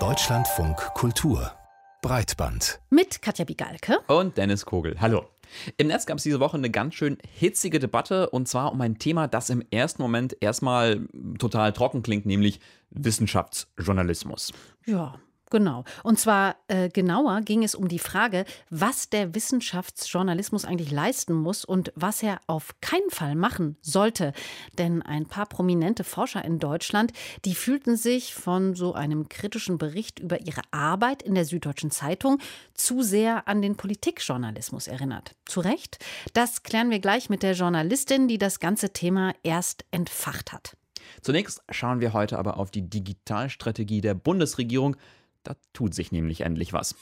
Deutschlandfunk Kultur Breitband. Mit Katja Bigalke. Und Dennis Kogel. Hallo. Im Netz gab es diese Woche eine ganz schön hitzige Debatte und zwar um ein Thema, das im ersten Moment erstmal total trocken klingt, nämlich Wissenschaftsjournalismus. Ja, Genau. Und zwar äh, genauer ging es um die Frage, was der Wissenschaftsjournalismus eigentlich leisten muss und was er auf keinen Fall machen sollte. Denn ein paar prominente Forscher in Deutschland, die fühlten sich von so einem kritischen Bericht über ihre Arbeit in der Süddeutschen Zeitung zu sehr an den Politikjournalismus erinnert. Zu Recht? Das klären wir gleich mit der Journalistin, die das ganze Thema erst entfacht hat. Zunächst schauen wir heute aber auf die Digitalstrategie der Bundesregierung. Da tut sich nämlich endlich was.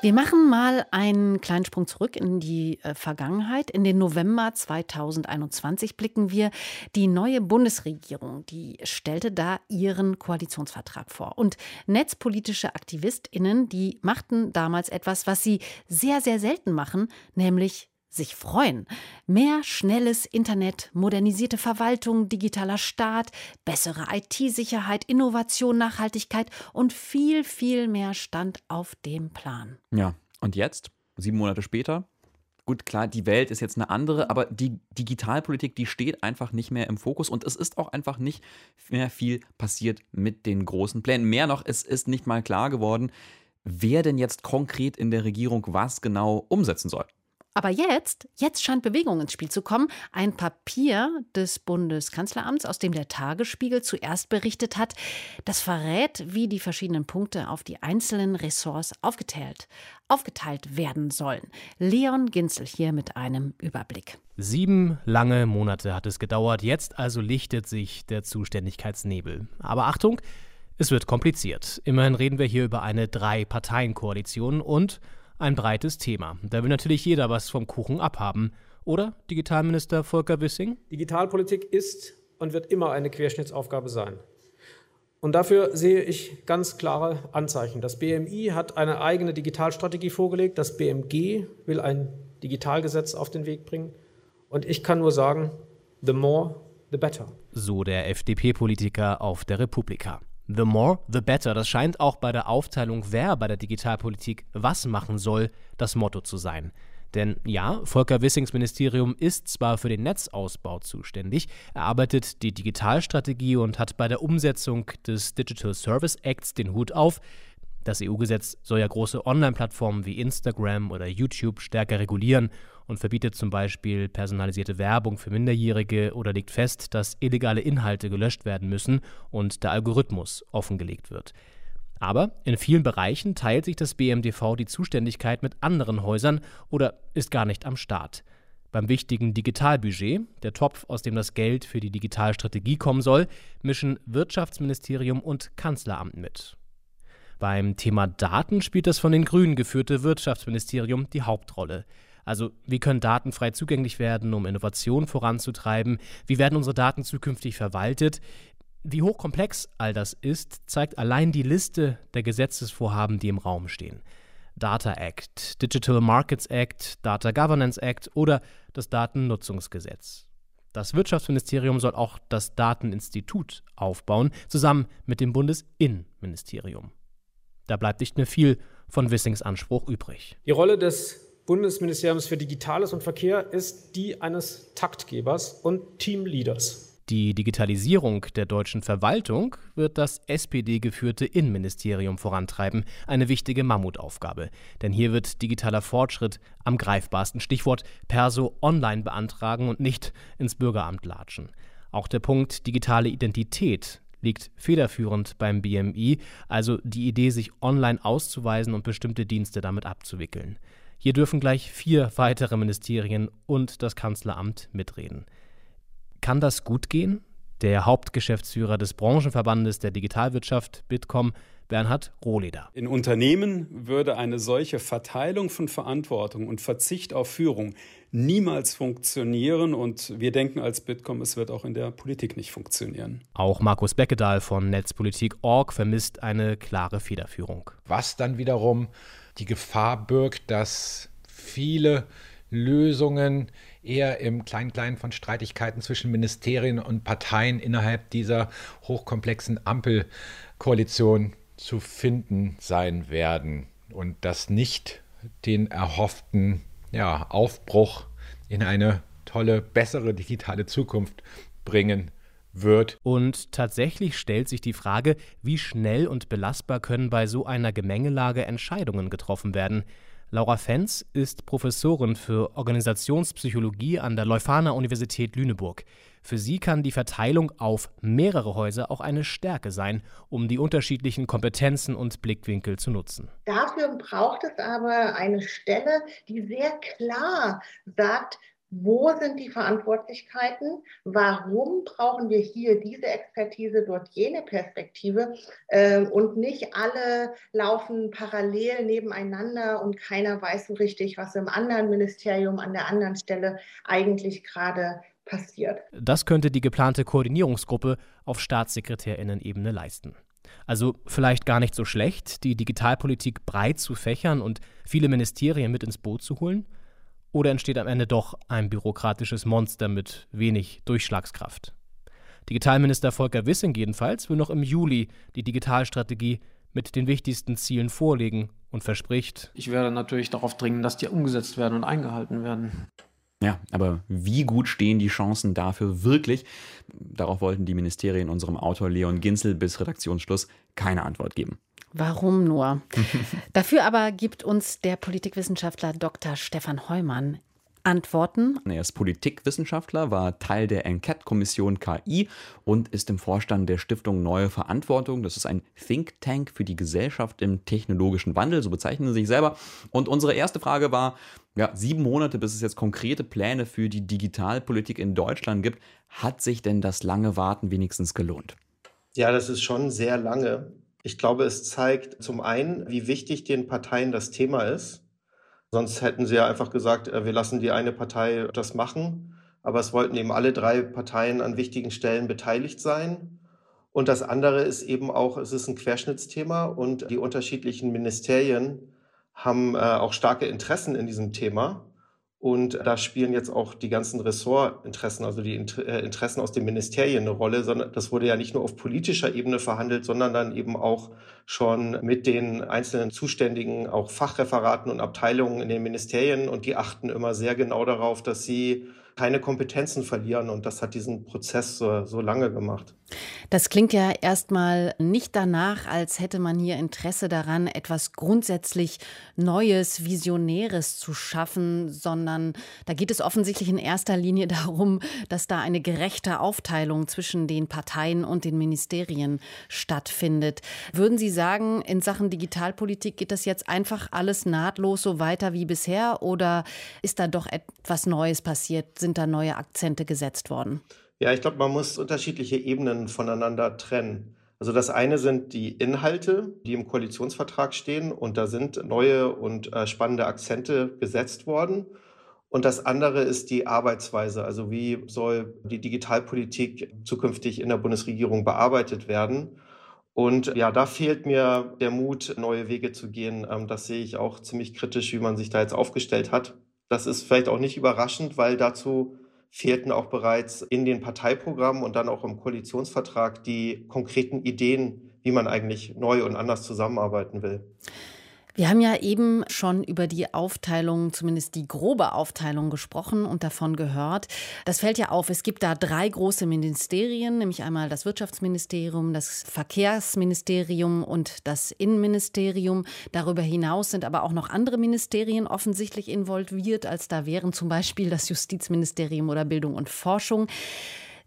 Wir machen mal einen kleinen Sprung zurück in die äh, Vergangenheit. In den November 2021 blicken wir. Die neue Bundesregierung, die stellte da ihren Koalitionsvertrag vor. Und netzpolitische AktivistInnen, die machten damals etwas, was sie sehr, sehr selten machen, nämlich sich freuen. Mehr schnelles Internet, modernisierte Verwaltung, digitaler Staat, bessere IT-Sicherheit, Innovation, Nachhaltigkeit und viel, viel mehr stand auf dem Plan. Ja, und jetzt, sieben Monate später, gut, klar, die Welt ist jetzt eine andere, aber die Digitalpolitik, die steht einfach nicht mehr im Fokus und es ist auch einfach nicht mehr viel passiert mit den großen Plänen. Mehr noch, es ist nicht mal klar geworden, wer denn jetzt konkret in der Regierung was genau umsetzen soll. Aber jetzt, jetzt scheint Bewegung ins Spiel zu kommen. Ein Papier des Bundeskanzleramts, aus dem der Tagesspiegel zuerst berichtet hat, das verrät, wie die verschiedenen Punkte auf die einzelnen Ressorts aufgeteilt, aufgeteilt werden sollen. Leon Ginzel hier mit einem Überblick. Sieben lange Monate hat es gedauert. Jetzt also lichtet sich der Zuständigkeitsnebel. Aber Achtung, es wird kompliziert. Immerhin reden wir hier über eine Drei-Parteien-Koalition und ein breites Thema. Da will natürlich jeder was vom Kuchen abhaben. Oder, Digitalminister Volker Wissing? Digitalpolitik ist und wird immer eine Querschnittsaufgabe sein. Und dafür sehe ich ganz klare Anzeichen. Das BMI hat eine eigene Digitalstrategie vorgelegt. Das BMG will ein Digitalgesetz auf den Weg bringen. Und ich kann nur sagen, the more, the better. So der FDP-Politiker auf der Republika. The more, the better. Das scheint auch bei der Aufteilung, wer bei der Digitalpolitik was machen soll, das Motto zu sein. Denn ja, Volker Wissings Ministerium ist zwar für den Netzausbau zuständig, er arbeitet die Digitalstrategie und hat bei der Umsetzung des Digital Service Acts den Hut auf. Das EU-Gesetz soll ja große Online-Plattformen wie Instagram oder YouTube stärker regulieren und verbietet zum Beispiel personalisierte Werbung für Minderjährige oder legt fest, dass illegale Inhalte gelöscht werden müssen und der Algorithmus offengelegt wird. Aber in vielen Bereichen teilt sich das BMDV die Zuständigkeit mit anderen Häusern oder ist gar nicht am Start. Beim wichtigen Digitalbudget, der Topf, aus dem das Geld für die Digitalstrategie kommen soll, mischen Wirtschaftsministerium und Kanzleramt mit. Beim Thema Daten spielt das von den Grünen geführte Wirtschaftsministerium die Hauptrolle. Also wie können Daten frei zugänglich werden, um Innovation voranzutreiben? Wie werden unsere Daten zukünftig verwaltet? Wie hochkomplex all das ist, zeigt allein die Liste der Gesetzesvorhaben, die im Raum stehen. Data Act, Digital Markets Act, Data Governance Act oder das Datennutzungsgesetz. Das Wirtschaftsministerium soll auch das Dateninstitut aufbauen, zusammen mit dem Bundesinnenministerium. Da bleibt nicht mehr viel von Wissings Anspruch übrig. Die Rolle des Bundesministeriums für Digitales und Verkehr ist die eines Taktgebers und Teamleaders. Die Digitalisierung der deutschen Verwaltung wird das SPD-geführte Innenministerium vorantreiben, eine wichtige Mammutaufgabe. Denn hier wird digitaler Fortschritt am greifbarsten Stichwort Perso online beantragen und nicht ins Bürgeramt latschen. Auch der Punkt digitale Identität liegt federführend beim BMI, also die Idee, sich online auszuweisen und bestimmte Dienste damit abzuwickeln. Hier dürfen gleich vier weitere Ministerien und das Kanzleramt mitreden. Kann das gut gehen? Der Hauptgeschäftsführer des Branchenverbandes der Digitalwirtschaft Bitkom, Bernhard Rohleder. In Unternehmen würde eine solche Verteilung von Verantwortung und Verzicht auf Führung niemals funktionieren und wir denken als Bitkom, es wird auch in der Politik nicht funktionieren. Auch Markus Beckedahl von Netzpolitik.org vermisst eine klare Federführung. Was dann wiederum die Gefahr birgt, dass viele Lösungen eher im Klein-Klein von Streitigkeiten zwischen Ministerien und Parteien innerhalb dieser hochkomplexen Ampelkoalition zu finden sein werden und das nicht den erhofften ja, Aufbruch in eine tolle, bessere digitale Zukunft bringen wird. Und tatsächlich stellt sich die Frage, wie schnell und belastbar können bei so einer Gemengelage Entscheidungen getroffen werden. Laura Fenz ist Professorin für Organisationspsychologie an der Leuphana Universität Lüneburg. Für sie kann die Verteilung auf mehrere Häuser auch eine Stärke sein, um die unterschiedlichen Kompetenzen und Blickwinkel zu nutzen. Dafür braucht es aber eine Stelle, die sehr klar sagt, wo sind die Verantwortlichkeiten? Warum brauchen wir hier diese Expertise, dort jene Perspektive? Ähm, und nicht alle laufen parallel nebeneinander und keiner weiß so richtig, was im anderen Ministerium an der anderen Stelle eigentlich gerade passiert. Das könnte die geplante Koordinierungsgruppe auf Staatssekretärinnen-Ebene leisten. Also vielleicht gar nicht so schlecht, die Digitalpolitik breit zu fächern und viele Ministerien mit ins Boot zu holen? Oder entsteht am Ende doch ein bürokratisches Monster mit wenig Durchschlagskraft? Digitalminister Volker Wissing jedenfalls will noch im Juli die Digitalstrategie mit den wichtigsten Zielen vorlegen und verspricht. Ich werde natürlich darauf dringen, dass die umgesetzt werden und eingehalten werden. Ja, aber wie gut stehen die Chancen dafür wirklich? Darauf wollten die Ministerien unserem Autor Leon Ginzel bis Redaktionsschluss keine Antwort geben. Warum nur? Dafür aber gibt uns der Politikwissenschaftler Dr. Stefan Heumann Antworten. Er ist Politikwissenschaftler, war Teil der Enquete-Kommission KI und ist im Vorstand der Stiftung Neue Verantwortung. Das ist ein Think Tank für die Gesellschaft im technologischen Wandel, so bezeichnen sie sich selber. Und unsere erste Frage war, ja, sieben Monate, bis es jetzt konkrete Pläne für die Digitalpolitik in Deutschland gibt. Hat sich denn das lange Warten wenigstens gelohnt? Ja, das ist schon sehr lange. Ich glaube, es zeigt zum einen, wie wichtig den Parteien das Thema ist. Sonst hätten sie ja einfach gesagt, äh, wir lassen die eine Partei das machen. Aber es wollten eben alle drei Parteien an wichtigen Stellen beteiligt sein. Und das andere ist eben auch, es ist ein Querschnittsthema und die unterschiedlichen Ministerien haben äh, auch starke Interessen in diesem Thema. Und da spielen jetzt auch die ganzen Ressortinteressen, also die äh, Interessen aus den Ministerien eine Rolle, sondern das wurde ja nicht nur auf politischer Ebene verhandelt, sondern dann eben auch schon mit den einzelnen zuständigen, auch Fachreferaten und Abteilungen in den Ministerien. Und die achten immer sehr genau darauf, dass sie keine Kompetenzen verlieren. Und das hat diesen Prozess so, so lange gemacht. Das klingt ja erstmal nicht danach, als hätte man hier Interesse daran, etwas grundsätzlich Neues, Visionäres zu schaffen, sondern da geht es offensichtlich in erster Linie darum, dass da eine gerechte Aufteilung zwischen den Parteien und den Ministerien stattfindet. Würden Sie sagen, in Sachen Digitalpolitik geht das jetzt einfach alles nahtlos so weiter wie bisher oder ist da doch etwas Neues passiert? Sind da neue Akzente gesetzt worden? Ja, ich glaube, man muss unterschiedliche Ebenen voneinander trennen. Also das eine sind die Inhalte, die im Koalitionsvertrag stehen und da sind neue und äh, spannende Akzente gesetzt worden. Und das andere ist die Arbeitsweise, also wie soll die Digitalpolitik zukünftig in der Bundesregierung bearbeitet werden. Und ja, da fehlt mir der Mut, neue Wege zu gehen. Ähm, das sehe ich auch ziemlich kritisch, wie man sich da jetzt aufgestellt hat. Das ist vielleicht auch nicht überraschend, weil dazu fehlten auch bereits in den Parteiprogrammen und dann auch im Koalitionsvertrag die konkreten Ideen, wie man eigentlich neu und anders zusammenarbeiten will. Wir haben ja eben schon über die Aufteilung, zumindest die grobe Aufteilung gesprochen und davon gehört. Das fällt ja auf. Es gibt da drei große Ministerien, nämlich einmal das Wirtschaftsministerium, das Verkehrsministerium und das Innenministerium. Darüber hinaus sind aber auch noch andere Ministerien offensichtlich involviert, als da wären zum Beispiel das Justizministerium oder Bildung und Forschung.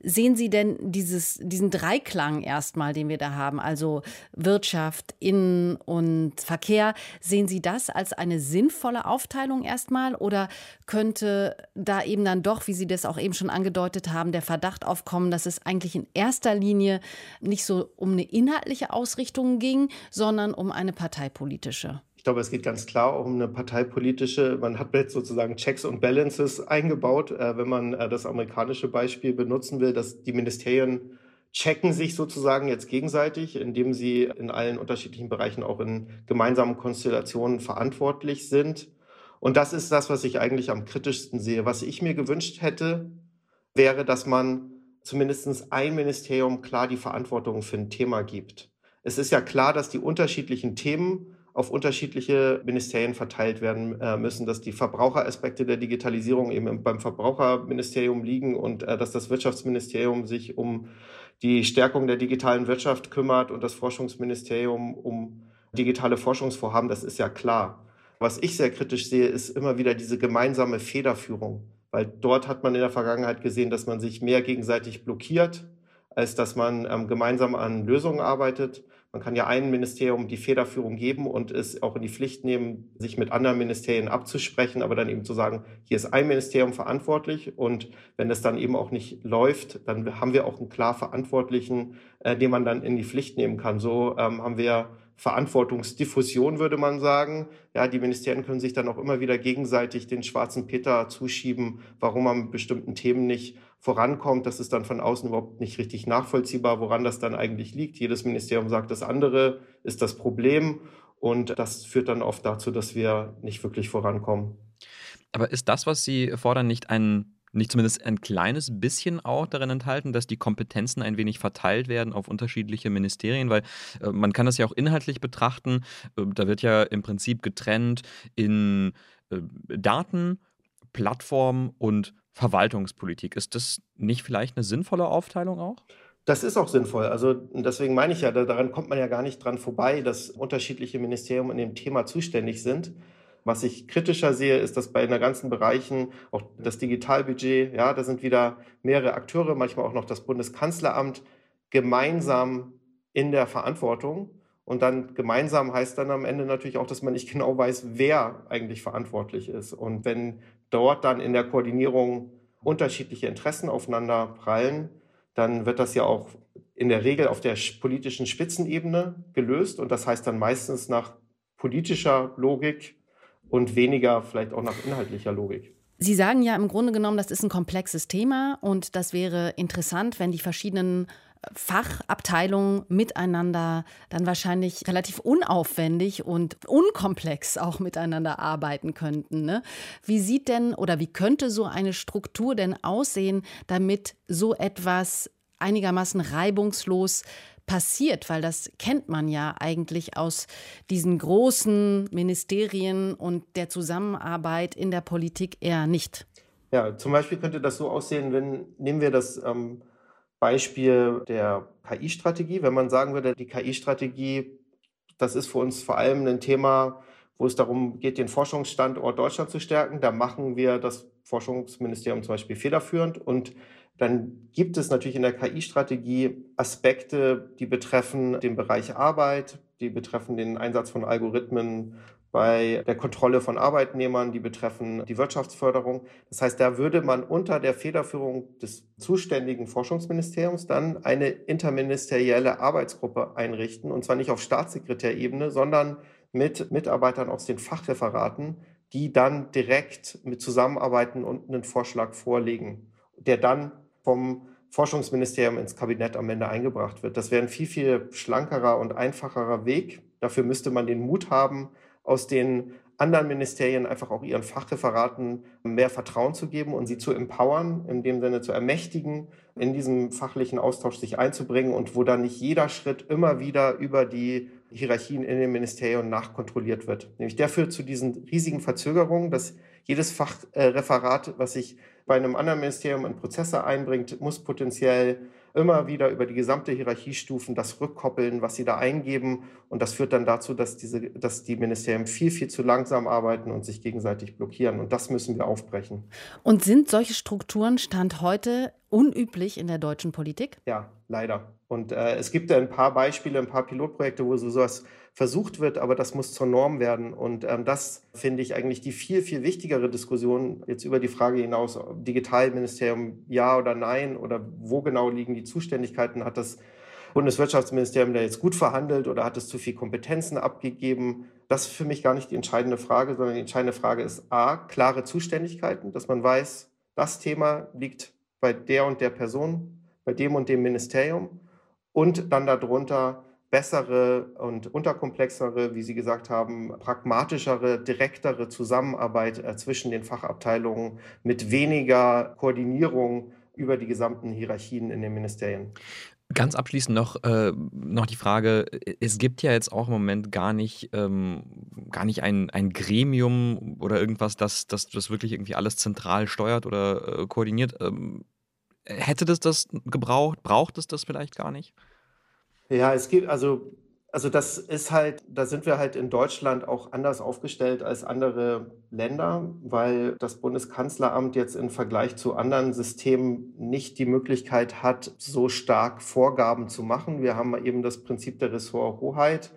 Sehen Sie denn dieses, diesen Dreiklang erstmal, den wir da haben, also Wirtschaft, Innen und Verkehr, sehen Sie das als eine sinnvolle Aufteilung erstmal? Oder könnte da eben dann doch, wie Sie das auch eben schon angedeutet haben, der Verdacht aufkommen, dass es eigentlich in erster Linie nicht so um eine inhaltliche Ausrichtung ging, sondern um eine parteipolitische? Ich glaube, es geht ganz klar um eine parteipolitische, man hat jetzt sozusagen Checks und Balances eingebaut, äh, wenn man äh, das amerikanische Beispiel benutzen will, dass die Ministerien checken sich sozusagen jetzt gegenseitig, indem sie in allen unterschiedlichen Bereichen auch in gemeinsamen Konstellationen verantwortlich sind. Und das ist das, was ich eigentlich am kritischsten sehe. Was ich mir gewünscht hätte, wäre, dass man zumindest ein Ministerium klar die Verantwortung für ein Thema gibt. Es ist ja klar, dass die unterschiedlichen Themen auf unterschiedliche Ministerien verteilt werden äh, müssen, dass die Verbraucheraspekte der Digitalisierung eben beim Verbraucherministerium liegen und äh, dass das Wirtschaftsministerium sich um die Stärkung der digitalen Wirtschaft kümmert und das Forschungsministerium um digitale Forschungsvorhaben, das ist ja klar. Was ich sehr kritisch sehe, ist immer wieder diese gemeinsame Federführung, weil dort hat man in der Vergangenheit gesehen, dass man sich mehr gegenseitig blockiert, als dass man ähm, gemeinsam an Lösungen arbeitet. Man kann ja einem Ministerium die Federführung geben und es auch in die Pflicht nehmen, sich mit anderen Ministerien abzusprechen, aber dann eben zu sagen, hier ist ein Ministerium verantwortlich und wenn es dann eben auch nicht läuft, dann haben wir auch einen klar Verantwortlichen, äh, den man dann in die Pflicht nehmen kann. So ähm, haben wir Verantwortungsdiffusion, würde man sagen. Ja, die Ministerien können sich dann auch immer wieder gegenseitig den schwarzen Peter zuschieben, warum man mit bestimmten Themen nicht vorankommt. Das ist dann von außen überhaupt nicht richtig nachvollziehbar, woran das dann eigentlich liegt. Jedes Ministerium sagt, das andere ist das Problem. Und das führt dann oft dazu, dass wir nicht wirklich vorankommen. Aber ist das, was Sie fordern, nicht ein nicht zumindest ein kleines bisschen auch darin enthalten, dass die Kompetenzen ein wenig verteilt werden auf unterschiedliche Ministerien, weil äh, man kann das ja auch inhaltlich betrachten. Äh, da wird ja im Prinzip getrennt in äh, Daten, Plattform und Verwaltungspolitik. Ist das nicht vielleicht eine sinnvolle Aufteilung auch? Das ist auch sinnvoll. Also deswegen meine ich ja, daran kommt man ja gar nicht dran vorbei, dass unterschiedliche Ministerien in dem Thema zuständig sind. Was ich kritischer sehe, ist, dass bei den ganzen Bereichen, auch das Digitalbudget, ja, da sind wieder mehrere Akteure, manchmal auch noch das Bundeskanzleramt, gemeinsam in der Verantwortung. Und dann gemeinsam heißt dann am Ende natürlich auch, dass man nicht genau weiß, wer eigentlich verantwortlich ist. Und wenn dort dann in der Koordinierung unterschiedliche Interessen aufeinander prallen, dann wird das ja auch in der Regel auf der politischen Spitzenebene gelöst. Und das heißt dann meistens nach politischer Logik und weniger vielleicht auch nach inhaltlicher Logik. Sie sagen ja im Grunde genommen, das ist ein komplexes Thema und das wäre interessant, wenn die verschiedenen Fachabteilungen miteinander dann wahrscheinlich relativ unaufwendig und unkomplex auch miteinander arbeiten könnten. Ne? Wie sieht denn oder wie könnte so eine Struktur denn aussehen, damit so etwas einigermaßen reibungslos passiert, weil das kennt man ja eigentlich aus diesen großen Ministerien und der Zusammenarbeit in der Politik eher nicht. Ja, zum Beispiel könnte das so aussehen, wenn, nehmen wir das ähm, Beispiel der KI-Strategie, wenn man sagen würde, die KI-Strategie, das ist für uns vor allem ein Thema, wo es darum geht, den Forschungsstandort Deutschland zu stärken. Da machen wir das Forschungsministerium zum Beispiel federführend und dann gibt es natürlich in der KI-Strategie Aspekte, die betreffen den Bereich Arbeit, die betreffen den Einsatz von Algorithmen bei der Kontrolle von Arbeitnehmern, die betreffen die Wirtschaftsförderung. Das heißt, da würde man unter der Federführung des zuständigen Forschungsministeriums dann eine interministerielle Arbeitsgruppe einrichten, und zwar nicht auf Staatssekretärebene, sondern mit Mitarbeitern aus den Fachreferaten, die dann direkt mit zusammenarbeiten und einen Vorschlag vorlegen, der dann vom Forschungsministerium ins Kabinett am Ende eingebracht wird. Das wäre ein viel, viel schlankerer und einfacherer Weg. Dafür müsste man den Mut haben, aus den anderen Ministerien einfach auch ihren Fachreferaten mehr Vertrauen zu geben und sie zu empowern, in dem Sinne zu ermächtigen, in diesem fachlichen Austausch sich einzubringen und wo dann nicht jeder Schritt immer wieder über die Hierarchien in den Ministerien nachkontrolliert wird. Nämlich der führt zu diesen riesigen Verzögerungen, dass jedes Fachreferat, was sich bei einem anderen Ministerium in Prozesse einbringt, muss potenziell immer wieder über die gesamte Hierarchiestufen das rückkoppeln, was sie da eingeben. Und das führt dann dazu, dass, diese, dass die Ministerien viel, viel zu langsam arbeiten und sich gegenseitig blockieren. Und das müssen wir aufbrechen. Und sind solche Strukturen Stand heute unüblich in der deutschen Politik? Ja, leider. Und äh, es gibt ein paar Beispiele, ein paar Pilotprojekte, wo so sowas versucht wird, aber das muss zur Norm werden. Und ähm, das finde ich eigentlich die viel, viel wichtigere Diskussion jetzt über die Frage hinaus, Digitalministerium ja oder nein oder wo genau liegen die Zuständigkeiten, hat das Bundeswirtschaftsministerium da jetzt gut verhandelt oder hat es zu viel Kompetenzen abgegeben? Das ist für mich gar nicht die entscheidende Frage, sondern die entscheidende Frage ist A, klare Zuständigkeiten, dass man weiß, das Thema liegt bei der und der Person, bei dem und dem Ministerium und dann darunter bessere und unterkomplexere, wie Sie gesagt haben, pragmatischere, direktere Zusammenarbeit äh, zwischen den Fachabteilungen mit weniger Koordinierung über die gesamten Hierarchien in den Ministerien. Ganz abschließend noch, äh, noch die Frage, es gibt ja jetzt auch im Moment gar nicht, ähm, gar nicht ein, ein Gremium oder irgendwas, das, das das wirklich irgendwie alles zentral steuert oder äh, koordiniert. Ähm, hätte das das gebraucht? Braucht es das vielleicht gar nicht? Ja, es gibt, also also das ist halt, da sind wir halt in Deutschland auch anders aufgestellt als andere Länder, weil das Bundeskanzleramt jetzt im Vergleich zu anderen Systemen nicht die Möglichkeit hat, so stark Vorgaben zu machen. Wir haben eben das Prinzip der Ressorthoheit.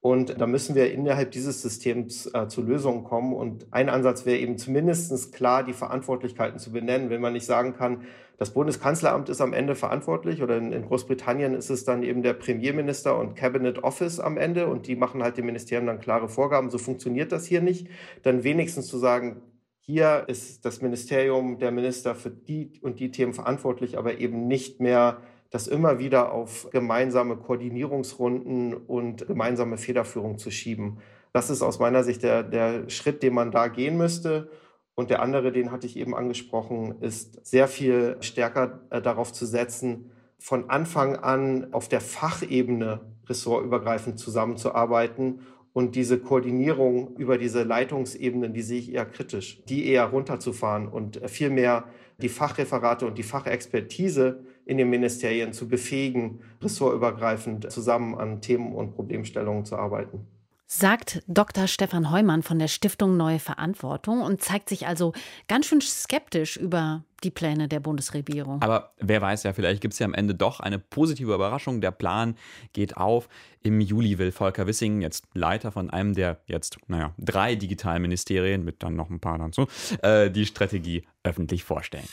Und da müssen wir innerhalb dieses Systems äh, zu Lösungen kommen. Und ein Ansatz wäre eben zumindest klar, die Verantwortlichkeiten zu benennen. Wenn man nicht sagen kann, das Bundeskanzleramt ist am Ende verantwortlich oder in, in, Großbritannien ist es dann eben der Premierminister und Cabinet Office am Ende und die machen halt den Ministerien dann klare Vorgaben. So funktioniert das hier nicht. Dann wenigstens zu sagen, hier ist das Ministerium, der Minister für die und die Themen verantwortlich, aber eben nicht mehr das immer wieder auf gemeinsame Koordinierungsrunden und gemeinsame Federführung zu schieben. Das ist aus meiner Sicht der, der Schritt, den man da gehen müsste. Und der andere, den hatte ich eben angesprochen, ist sehr viel stärker äh, darauf zu setzen, von Anfang an auf der Fachebene ressortübergreifend zusammenzuarbeiten und diese Koordinierung über diese Leitungsebenen, die sehe ich eher kritisch, die eher runterzufahren und vielmehr die Fachreferate und die Fachexpertise in den Ministerien zu befähigen, ressortübergreifend zusammen an Themen und Problemstellungen zu arbeiten sagt Dr. Stefan Heumann von der Stiftung Neue Verantwortung und zeigt sich also ganz schön skeptisch über die Pläne der Bundesregierung. Aber wer weiß ja, vielleicht gibt es ja am Ende doch eine positive Überraschung. Der Plan geht auf. Im Juli will Volker Wissing, jetzt Leiter von einem der jetzt, naja, drei Digitalministerien, mit dann noch ein paar dazu, äh, die Strategie öffentlich vorstellen.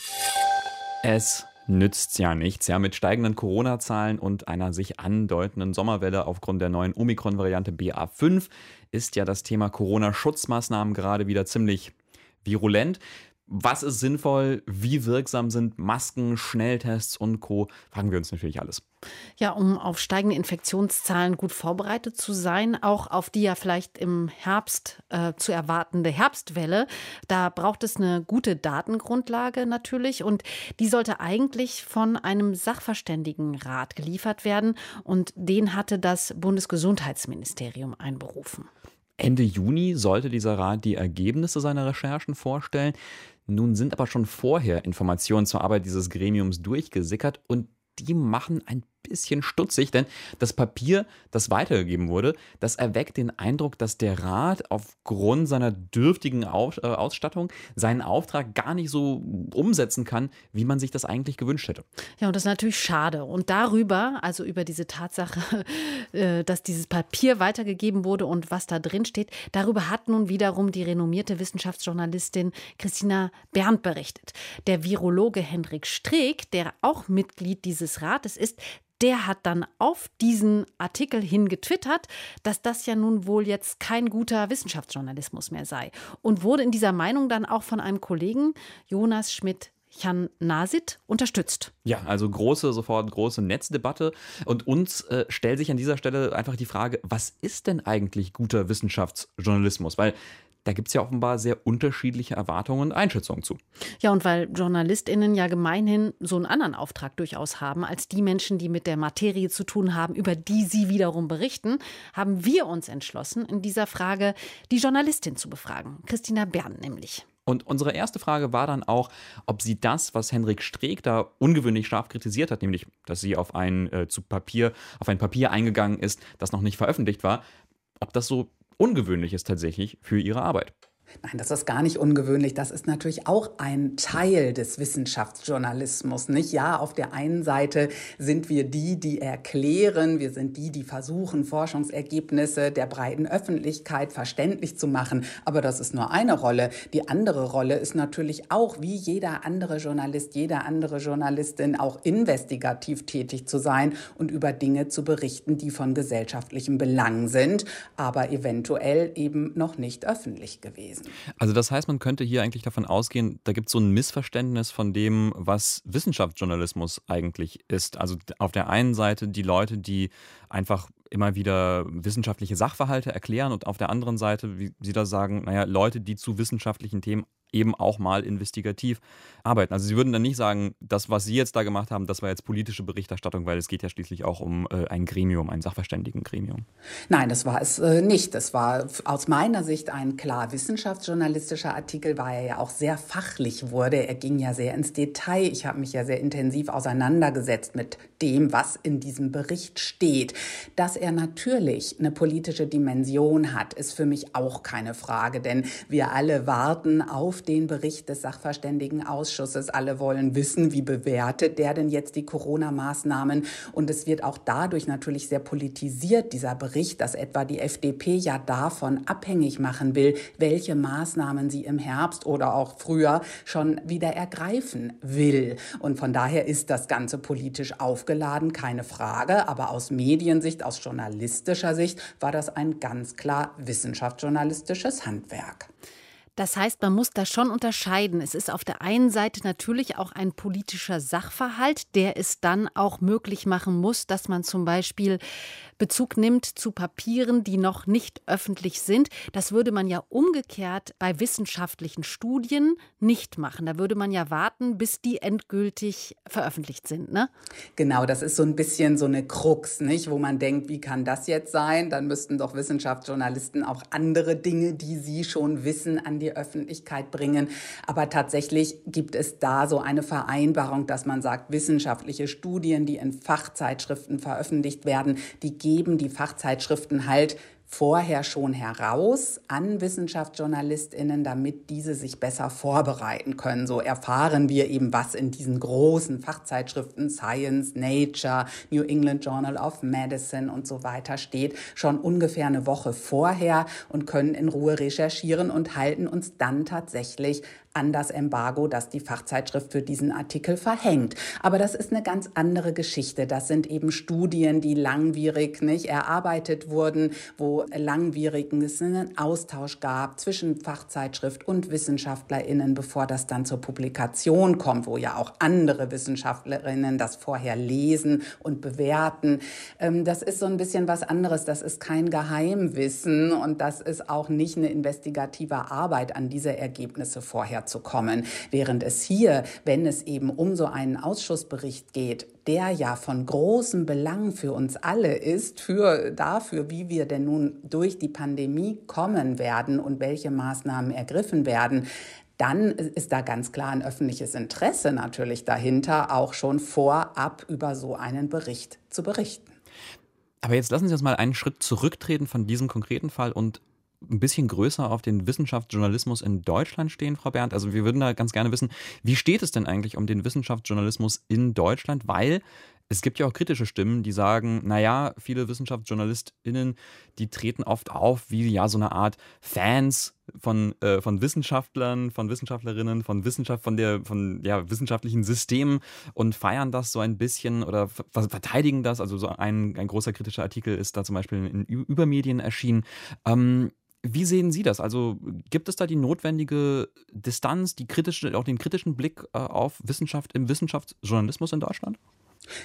Es nützt ja nichts. Ja, mit steigenden Corona-Zahlen und einer sich andeutenden Sommerwelle aufgrund der neuen Omikron-Variante BA5 ist ja das Thema Corona-Schutzmaßnahmen gerade wieder ziemlich virulent. Was ist sinnvoll? Wie wirksam sind Masken, Schnelltests und Co? Fragen wir uns natürlich alles. Ja, um auf steigende Infektionszahlen gut vorbereitet zu sein, auch auf die ja vielleicht im Herbst äh, zu erwartende Herbstwelle, da braucht es eine gute Datengrundlage natürlich und die sollte eigentlich von einem Sachverständigenrat geliefert werden und den hatte das Bundesgesundheitsministerium einberufen. Ende Juni sollte dieser Rat die Ergebnisse seiner Recherchen vorstellen. Nun sind aber schon vorher Informationen zur Arbeit dieses Gremiums durchgesickert und die machen ein bisschen stutzig, denn das Papier, das weitergegeben wurde, das erweckt den Eindruck, dass der Rat aufgrund seiner dürftigen äh, Ausstattung seinen Auftrag gar nicht so umsetzen kann, wie man sich das eigentlich gewünscht hätte. Ja, und das ist natürlich schade. Und darüber, also über diese Tatsache, äh, dass dieses Papier weitergegeben wurde und was da drin steht, darüber hat nun wiederum die renommierte Wissenschaftsjournalistin Christina Berndt berichtet. Der Virologe Hendrik Streeck, der auch Mitglied dieses Rates ist, der hat dann auf diesen Artikel hin getwittert, dass das ja nun wohl jetzt kein guter Wissenschaftsjournalismus mehr sei. Und wurde in dieser Meinung dann auch von einem Kollegen, Jonas Schmidt, Jan Nasit unterstützt. Ja, also große, sofort große Netzdebatte. Und uns äh, stellt sich an dieser Stelle einfach die Frage, was ist denn eigentlich guter Wissenschaftsjournalismus? Weil da gibt es ja offenbar sehr unterschiedliche Erwartungen und Einschätzungen zu. Ja, und weil JournalistInnen ja gemeinhin so einen anderen Auftrag durchaus haben, als die Menschen, die mit der Materie zu tun haben, über die sie wiederum berichten, haben wir uns entschlossen, in dieser Frage die Journalistin zu befragen. Christina Bern nämlich. Und unsere erste Frage war dann auch, ob sie das, was Henrik Streeck da ungewöhnlich scharf kritisiert hat, nämlich, dass sie auf ein äh, zu Papier, auf ein Papier eingegangen ist, das noch nicht veröffentlicht war, ob das so Ungewöhnliches tatsächlich für ihre Arbeit. Nein, das ist gar nicht ungewöhnlich. Das ist natürlich auch ein Teil des Wissenschaftsjournalismus, nicht? Ja, auf der einen Seite sind wir die, die erklären, wir sind die, die versuchen, Forschungsergebnisse der breiten Öffentlichkeit verständlich zu machen. Aber das ist nur eine Rolle. Die andere Rolle ist natürlich auch, wie jeder andere Journalist, jeder andere Journalistin, auch investigativ tätig zu sein und über Dinge zu berichten, die von gesellschaftlichem Belang sind, aber eventuell eben noch nicht öffentlich gewesen. Also das heißt, man könnte hier eigentlich davon ausgehen, da gibt es so ein Missverständnis von dem, was Wissenschaftsjournalismus eigentlich ist. Also auf der einen Seite die Leute, die einfach immer wieder wissenschaftliche Sachverhalte erklären und auf der anderen Seite, wie Sie da sagen, naja, Leute, die zu wissenschaftlichen Themen eben auch mal investigativ arbeiten. Also Sie würden dann nicht sagen, das, was Sie jetzt da gemacht haben, das war jetzt politische Berichterstattung, weil es geht ja schließlich auch um äh, ein Gremium, ein Sachverständigengremium. Nein, das war es äh, nicht. Das war aus meiner Sicht ein klar wissenschaftsjournalistischer Artikel, weil er ja auch sehr fachlich wurde. Er ging ja sehr ins Detail. Ich habe mich ja sehr intensiv auseinandergesetzt mit dem, was in diesem Bericht steht. Dass er natürlich eine politische Dimension hat, ist für mich auch keine Frage, denn wir alle warten auf den Bericht des Sachverständigenausschusses. Alle wollen wissen, wie bewertet der denn jetzt die Corona-Maßnahmen? Und es wird auch dadurch natürlich sehr politisiert, dieser Bericht, dass etwa die FDP ja davon abhängig machen will, welche Maßnahmen sie im Herbst oder auch früher schon wieder ergreifen will. Und von daher ist das Ganze politisch aufgeladen, keine Frage. Aber aus Mediensicht, aus journalistischer Sicht war das ein ganz klar wissenschaftsjournalistisches Handwerk. Das heißt, man muss da schon unterscheiden. Es ist auf der einen Seite natürlich auch ein politischer Sachverhalt, der es dann auch möglich machen muss, dass man zum Beispiel Bezug nimmt zu Papieren, die noch nicht öffentlich sind. Das würde man ja umgekehrt bei wissenschaftlichen Studien nicht machen. Da würde man ja warten, bis die endgültig veröffentlicht sind. Ne? Genau, das ist so ein bisschen so eine Krux, nicht? wo man denkt, wie kann das jetzt sein? Dann müssten doch Wissenschaftsjournalisten auch andere Dinge, die sie schon wissen, an die Öffentlichkeit bringen. Aber tatsächlich gibt es da so eine Vereinbarung, dass man sagt, wissenschaftliche Studien, die in Fachzeitschriften veröffentlicht werden, die geben die Fachzeitschriften halt vorher schon heraus an Wissenschaftsjournalistinnen, damit diese sich besser vorbereiten können. So erfahren wir eben, was in diesen großen Fachzeitschriften Science, Nature, New England Journal of Medicine und so weiter steht, schon ungefähr eine Woche vorher und können in Ruhe recherchieren und halten uns dann tatsächlich an das Embargo, das die Fachzeitschrift für diesen Artikel verhängt. Aber das ist eine ganz andere Geschichte. Das sind eben Studien, die langwierig nicht erarbeitet wurden, wo langwierigen es einen Austausch gab zwischen Fachzeitschrift und WissenschaftlerInnen, bevor das dann zur Publikation kommt, wo ja auch andere WissenschaftlerInnen das vorher lesen und bewerten. Ähm, das ist so ein bisschen was anderes. Das ist kein Geheimwissen und das ist auch nicht eine investigative Arbeit, an diese Ergebnisse vorher zu kommen. Während es hier, wenn es eben um so einen Ausschussbericht geht, der ja von großem Belang für uns alle ist, für dafür, wie wir denn nun durch die Pandemie kommen werden und welche Maßnahmen ergriffen werden, dann ist da ganz klar ein öffentliches Interesse natürlich dahinter, auch schon vorab über so einen Bericht zu berichten. Aber jetzt lassen Sie uns mal einen Schritt zurücktreten von diesem konkreten Fall und ein bisschen größer auf den Wissenschaftsjournalismus in Deutschland stehen, Frau Berndt? Also wir würden da ganz gerne wissen, wie steht es denn eigentlich um den Wissenschaftsjournalismus in Deutschland? Weil es gibt ja auch kritische Stimmen, die sagen, naja, viele WissenschaftsjournalistInnen, die treten oft auf wie ja so eine Art Fans von, äh, von Wissenschaftlern, von Wissenschaftlerinnen, von Wissenschaft, von der, von ja, wissenschaftlichen Systemen und feiern das so ein bisschen oder verteidigen das. Also so ein, ein großer kritischer Artikel ist da zum Beispiel in Übermedien erschienen. Ähm, wie sehen Sie das? Also gibt es da die notwendige Distanz, die kritische, auch den kritischen Blick äh, auf Wissenschaft im Wissenschaftsjournalismus in Deutschland?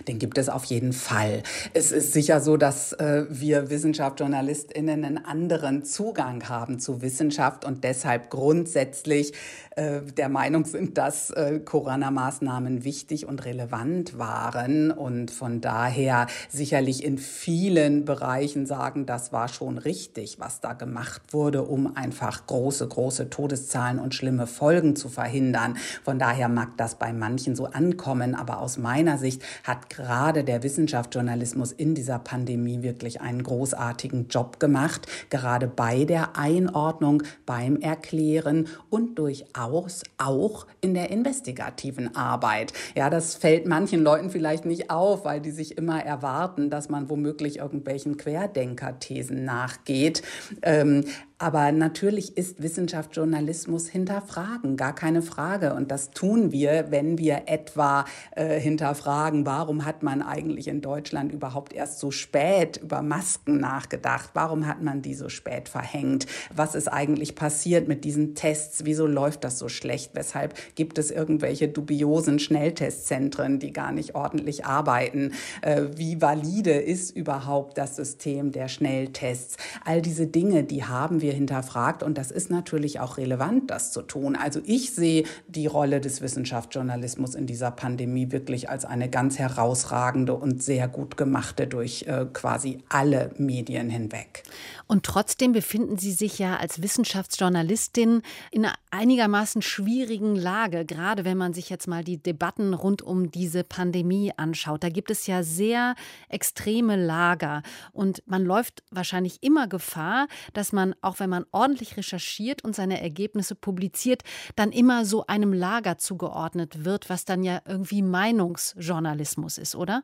Den gibt es auf jeden Fall. Es ist sicher so, dass äh, wir Wissenschaftsjournalistinnen einen anderen Zugang haben zu Wissenschaft und deshalb grundsätzlich äh, der Meinung sind, dass äh, Corona-Maßnahmen wichtig und relevant waren und von daher sicherlich in vielen Bereichen sagen, das war schon richtig, was da gemacht wurde, um einfach große, große Todeszahlen und schlimme Folgen zu verhindern. Von daher mag das bei manchen so ankommen, aber aus meiner Sicht hat gerade der Wissenschaftsjournalismus in dieser Pandemie wirklich einen großartigen Job gemacht, gerade bei der Einordnung, beim Erklären und durchaus auch in der investigativen Arbeit. Ja, das fällt manchen Leuten vielleicht nicht auf, weil die sich immer erwarten, dass man womöglich irgendwelchen Querdenker-Thesen nachgeht. Ähm, Aber natürlich ist Wissenschaftsjournalismus hinterfragen, gar keine Frage. Und das tun wir, wenn wir etwa äh, hinterfragen, warum hat man eigentlich in Deutschland überhaupt erst so spät über Masken nachgedacht? Warum hat man die so spät verhängt? Was ist eigentlich passiert mit diesen Tests? Wieso läuft das so schlecht? Weshalb gibt es irgendwelche dubiosen Schnelltestzentren, die gar nicht ordentlich arbeiten? Äh, wie valide ist überhaupt das System der Schnelltests? All diese Dinge, die haben wir hinterfragt und das ist natürlich auch relevant, das zu tun. Also ich sehe die Rolle des Wissenschaftsjournalismus in dieser Pandemie wirklich als eine ganz herausragende und sehr gut gemachte durch äh, quasi alle Medien hinweg. Und trotzdem befinden Sie sich ja als Wissenschaftsjournalistin in einer einigermaßen schwierigen Lage, gerade wenn man sich jetzt mal die Debatten rund um diese Pandemie anschaut. Da gibt es ja sehr extreme Lager und man läuft wahrscheinlich immer Gefahr, dass man, auch wenn man ordentlich recherchiert und seine Ergebnisse publiziert, dann immer so einem Lager zugeordnet wird, was dann ja irgendwie Meinungsjournalismus ist, oder?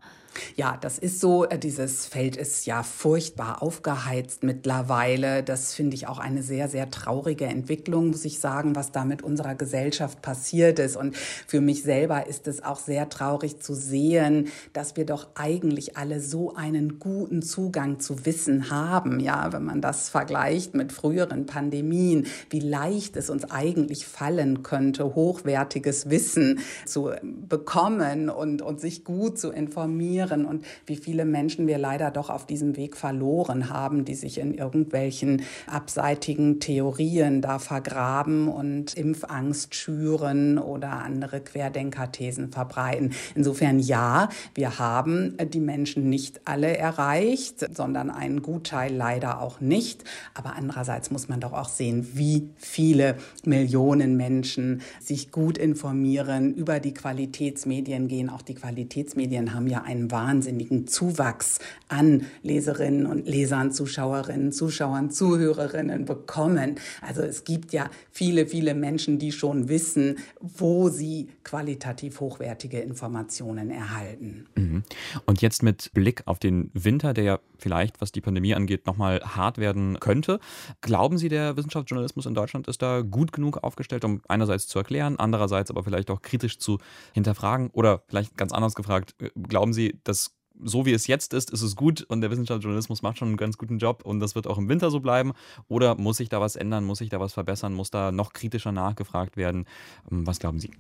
Ja, das ist so. Äh, dieses Feld ist ja furchtbar aufgeheizt mittlerweile. Das finde ich auch eine sehr, sehr traurige Entwicklung, muss ich sagen, was da mit unserer Gesellschaft passiert ist. Und für mich selber ist es auch sehr traurig zu sehen, dass wir doch eigentlich alle so einen guten Zugang zu Wissen haben. Ja, wenn man das vergleicht mit früheren Pandemien, wie leicht es uns eigentlich fallen könnte, hochwertiges Wissen zu bekommen und, und sich gut zu informieren und wie viele Menschen wir leider doch auf diesem Weg verloren haben, die sich in irgendwelchen abseitigen Theorien da vergraben und Impfangst schüren oder andere Querdenkerthesen verbreiten. Insofern ja, wir haben die Menschen nicht alle erreicht, sondern einen Gutteil leider auch nicht. Aber andererseits muss man doch auch sehen, wie viele Millionen Menschen sich gut informieren, über die Qualitätsmedien gehen. Auch die Qualitätsmedien haben ja einen wahnsinnigen Zuwachs an Leserinnen und Lesern, Zuschauerinnen, Zuschauern, Zuhörerinnen bekommen. Also es gibt ja viele, viele Menschen, die schon wissen, wo sie qualitativ hochwertige Informationen erhalten. Mhm. Und jetzt mit Blick auf den Winter, der ja vielleicht, was die Pandemie angeht, nochmal hart werden könnte. Glauben Sie, der Wissenschaftsjournalismus in Deutschland ist da gut genug aufgestellt, um einerseits zu erklären, andererseits aber vielleicht auch kritisch zu hinterfragen? Oder vielleicht ganz anders gefragt, äh, glauben Sie, dass so wie es jetzt ist, ist es gut und der Wissenschaftsjournalismus macht schon einen ganz guten Job und das wird auch im Winter so bleiben? Oder muss sich da was ändern, muss sich da was verbessern, muss da noch kritischer nachgefragt werden? Ähm, was glauben Sie?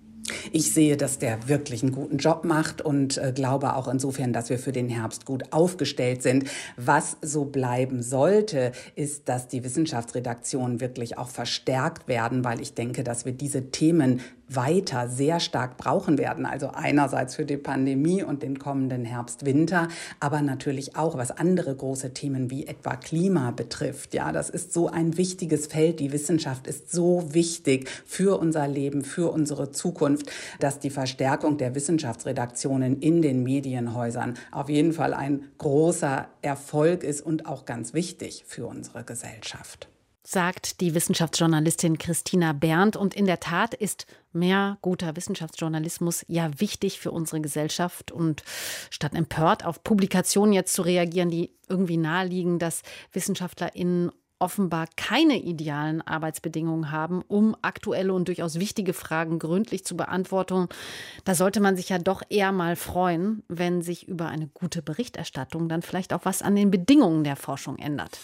Ich sehe, dass der wirklich einen guten Job macht und äh, glaube auch insofern, dass wir für den Herbst gut aufgestellt sind. Was so bleiben sollte, ist, dass die Wissenschaftsredaktionen wirklich auch verstärkt werden, weil ich denke, dass wir diese Themen weiter sehr stark brauchen werden. Also einerseits für die Pandemie und den kommenden Herbst, Winter, aber natürlich auch was andere große Themen wie etwa Klima betrifft. Ja, das ist so ein wichtiges Feld. Die Wissenschaft ist so wichtig für unser Leben, für unsere Zukunft. Zukunft, dass die Verstärkung der Wissenschaftsredaktionen in den Medienhäusern auf jeden Fall ein großer Erfolg ist und auch ganz wichtig für unsere Gesellschaft sagt die Wissenschaftsjournalistin Christina Berndt. Und in der Tat ist mehr guter Wissenschaftsjournalismus ja wichtig für unsere Gesellschaft. Und statt empört auf Publikationen jetzt zu reagieren, die irgendwie naheliegen, dass WissenschaftlerInnen offenbar keine idealen Arbeitsbedingungen haben, um aktuelle und durchaus wichtige Fragen gründlich zu beantworten. Da sollte man sich ja doch eher mal freuen, wenn sich über eine gute Berichterstattung dann vielleicht auch was an den Bedingungen der Forschung ändert.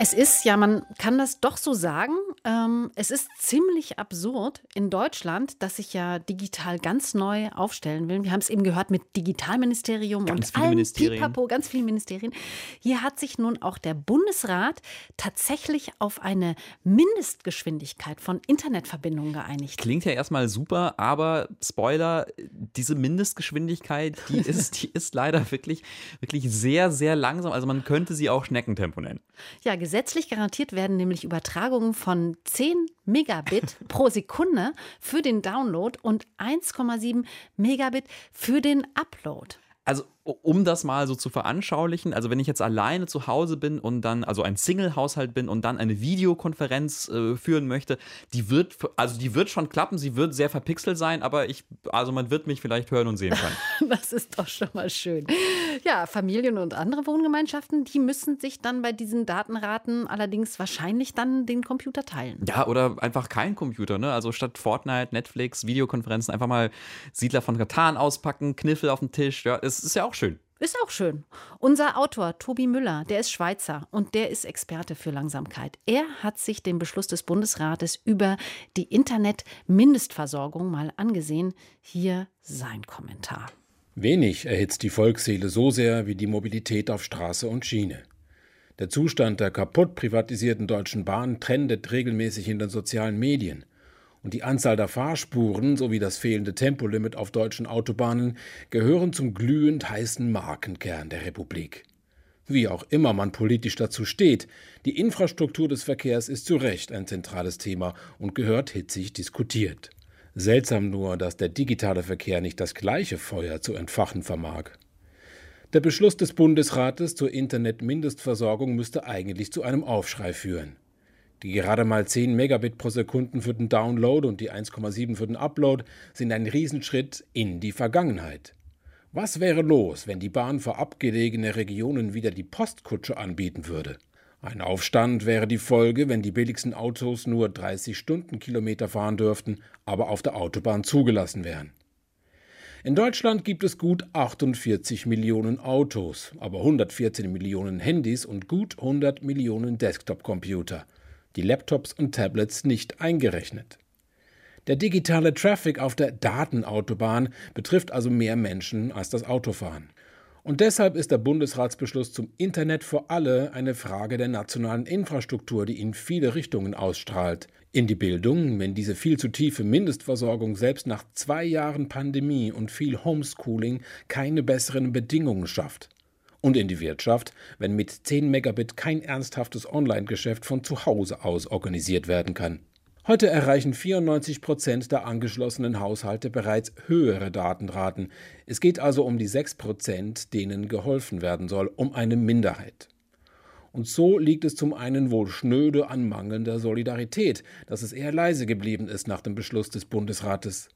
Es ist, ja, man kann das doch so sagen, ähm, es ist ziemlich absurd in Deutschland, dass sich ja digital ganz neu aufstellen will. Wir haben es eben gehört mit Digitalministerium ganz und viele Ministerien. Pipapo, ganz viele Ministerien. Hier hat sich nun auch der Bundesrat tatsächlich auf eine Mindestgeschwindigkeit von Internetverbindungen geeinigt. Klingt ja erstmal super, aber Spoiler, diese Mindestgeschwindigkeit, die ist, die ist leider wirklich, wirklich sehr, sehr langsam. Also man könnte sie auch Schneckentempo nennen. Ja, Gesetzlich garantiert werden nämlich Übertragungen von 10 Megabit pro Sekunde für den Download und 1,7 Megabit für den Upload. Also um das mal so zu veranschaulichen, also wenn ich jetzt alleine zu Hause bin und dann, also ein Single-Haushalt bin und dann eine Videokonferenz äh, führen möchte, die wird, also die wird schon klappen, sie wird sehr verpixelt sein, aber ich, also man wird mich vielleicht hören und sehen können. das ist doch schon mal schön. Ja, Familien und andere Wohngemeinschaften, die müssen sich dann bei diesen Datenraten allerdings wahrscheinlich dann den Computer teilen. Ja, oder einfach kein Computer, ne? Also statt Fortnite, Netflix, Videokonferenzen einfach mal Siedler von Katan auspacken, Kniffel auf den Tisch. Ja, es ist ja auch schön. Ist auch schön. Unser Autor Tobi Müller, der ist Schweizer und der ist Experte für Langsamkeit. Er hat sich den Beschluss des Bundesrates über die Internet-Mindestversorgung mal angesehen. Hier sein Kommentar. Wenig erhitzt die Volksseele so sehr wie die Mobilität auf Straße und Schiene. Der Zustand der kaputt privatisierten Deutschen Bahn trendet regelmäßig in den sozialen Medien und die Anzahl der Fahrspuren sowie das fehlende Tempolimit auf deutschen Autobahnen gehören zum glühend heißen Markenkern der Republik. Wie auch immer man politisch dazu steht, die Infrastruktur des Verkehrs ist zu Recht ein zentrales Thema und gehört hitzig diskutiert. Seltsam nur, dass der digitale Verkehr nicht das gleiche Feuer zu entfachen vermag. Der Beschluss des Bundesrates zur Internet-Mindestversorgung müsste eigentlich zu einem Aufschrei führen. Die gerade mal 10 Megabit pro Sekunde für den Download und die 1,7 für den Upload sind ein Riesenschritt in die Vergangenheit. Was wäre los, wenn die Bahn für abgelegene Regionen wieder die Postkutsche anbieten würde? Ein Aufstand wäre die Folge, wenn die billigsten Autos nur 30 Stundenkilometer fahren dürften, aber auf der Autobahn zugelassen wären. In Deutschland gibt es gut 48 Millionen Autos, aber 114 Millionen Handys und gut 100 Millionen Desktop-Computer die Laptops und Tablets nicht eingerechnet. Der digitale Traffic auf der Datenautobahn betrifft also mehr Menschen als das Autofahren. Und deshalb ist der Bundesratsbeschluss zum Internet für alle eine Frage der nationalen Infrastruktur, die in viele Richtungen ausstrahlt. In die Bildung, wenn diese viel zu tiefe Mindestversorgung selbst nach zwei Jahren Pandemie und viel Homeschooling keine besseren Bedingungen schafft und in die Wirtschaft, wenn mit 10 Megabit kein ernsthaftes Online-Geschäft von zu Hause aus organisiert werden kann. Heute erreichen 94 Prozent der angeschlossenen Haushalte bereits höhere Datenraten. Es geht also um die 6 Prozent, denen geholfen werden soll, um eine Minderheit. Und so liegt es zum einen wohl schnöde an mangelnder Solidarität, dass es eher leise geblieben ist nach dem Beschluss des Bundesrates.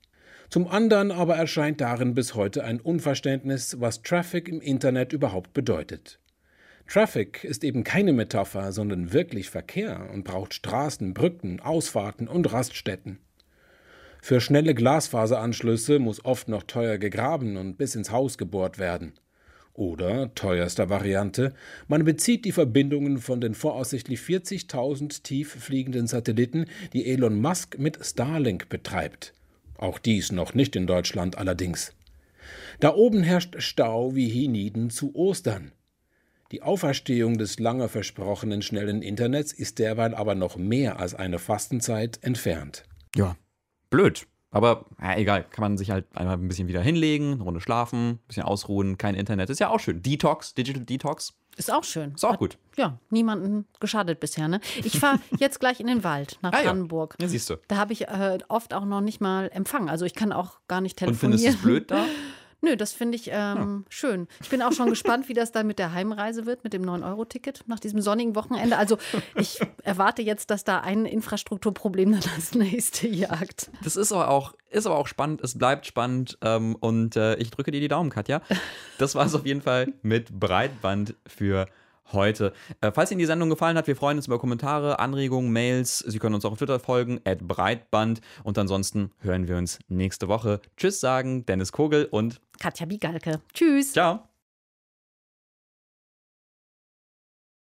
Zum anderen aber erscheint darin bis heute ein Unverständnis, was Traffic im Internet überhaupt bedeutet. Traffic ist eben keine Metapher, sondern wirklich Verkehr und braucht Straßen, Brücken, Ausfahrten und Raststätten. Für schnelle Glasfaseranschlüsse muss oft noch teuer gegraben und bis ins Haus gebohrt werden. Oder, teuerster Variante, man bezieht die Verbindungen von den voraussichtlich 40.000 tief fliegenden Satelliten, die Elon Musk mit Starlink betreibt. Auch dies noch nicht in Deutschland allerdings. Da oben herrscht Stau wie hienieden zu Ostern. Die Auferstehung des lange versprochenen schnellen Internets ist derweil aber noch mehr als eine Fastenzeit entfernt. Ja, blöd. Aber ja, egal, kann man sich halt einmal ein bisschen wieder hinlegen, eine Runde schlafen, ein bisschen ausruhen, kein Internet. Ist ja auch schön. Detox, Digital Detox. Ist auch schön. Ist auch Hat, gut. Ja, niemanden geschadet bisher. Ne? Ich fahre jetzt gleich in den Wald nach ah, Brandenburg. Ja. ja, siehst du. Da habe ich äh, oft auch noch nicht mal Empfang. Also ich kann auch gar nicht telefonieren. Und findest du es blöd da? Nö, das finde ich ähm, ja. schön. Ich bin auch schon gespannt, wie das dann mit der Heimreise wird, mit dem 9-Euro-Ticket nach diesem sonnigen Wochenende. Also ich erwarte jetzt, dass da ein Infrastrukturproblem dann das nächste jagt. Das ist aber auch, ist aber auch spannend, es bleibt spannend ähm, und äh, ich drücke dir die Daumen, Katja. Das war es auf jeden Fall mit Breitband für heute. Äh, falls Ihnen die Sendung gefallen hat, wir freuen uns über Kommentare, Anregungen, Mails. Sie können uns auch auf Twitter folgen, at breitband. Und ansonsten hören wir uns nächste Woche. Tschüss sagen Dennis Kogel und Katja Bigalke. Tschüss. Ciao.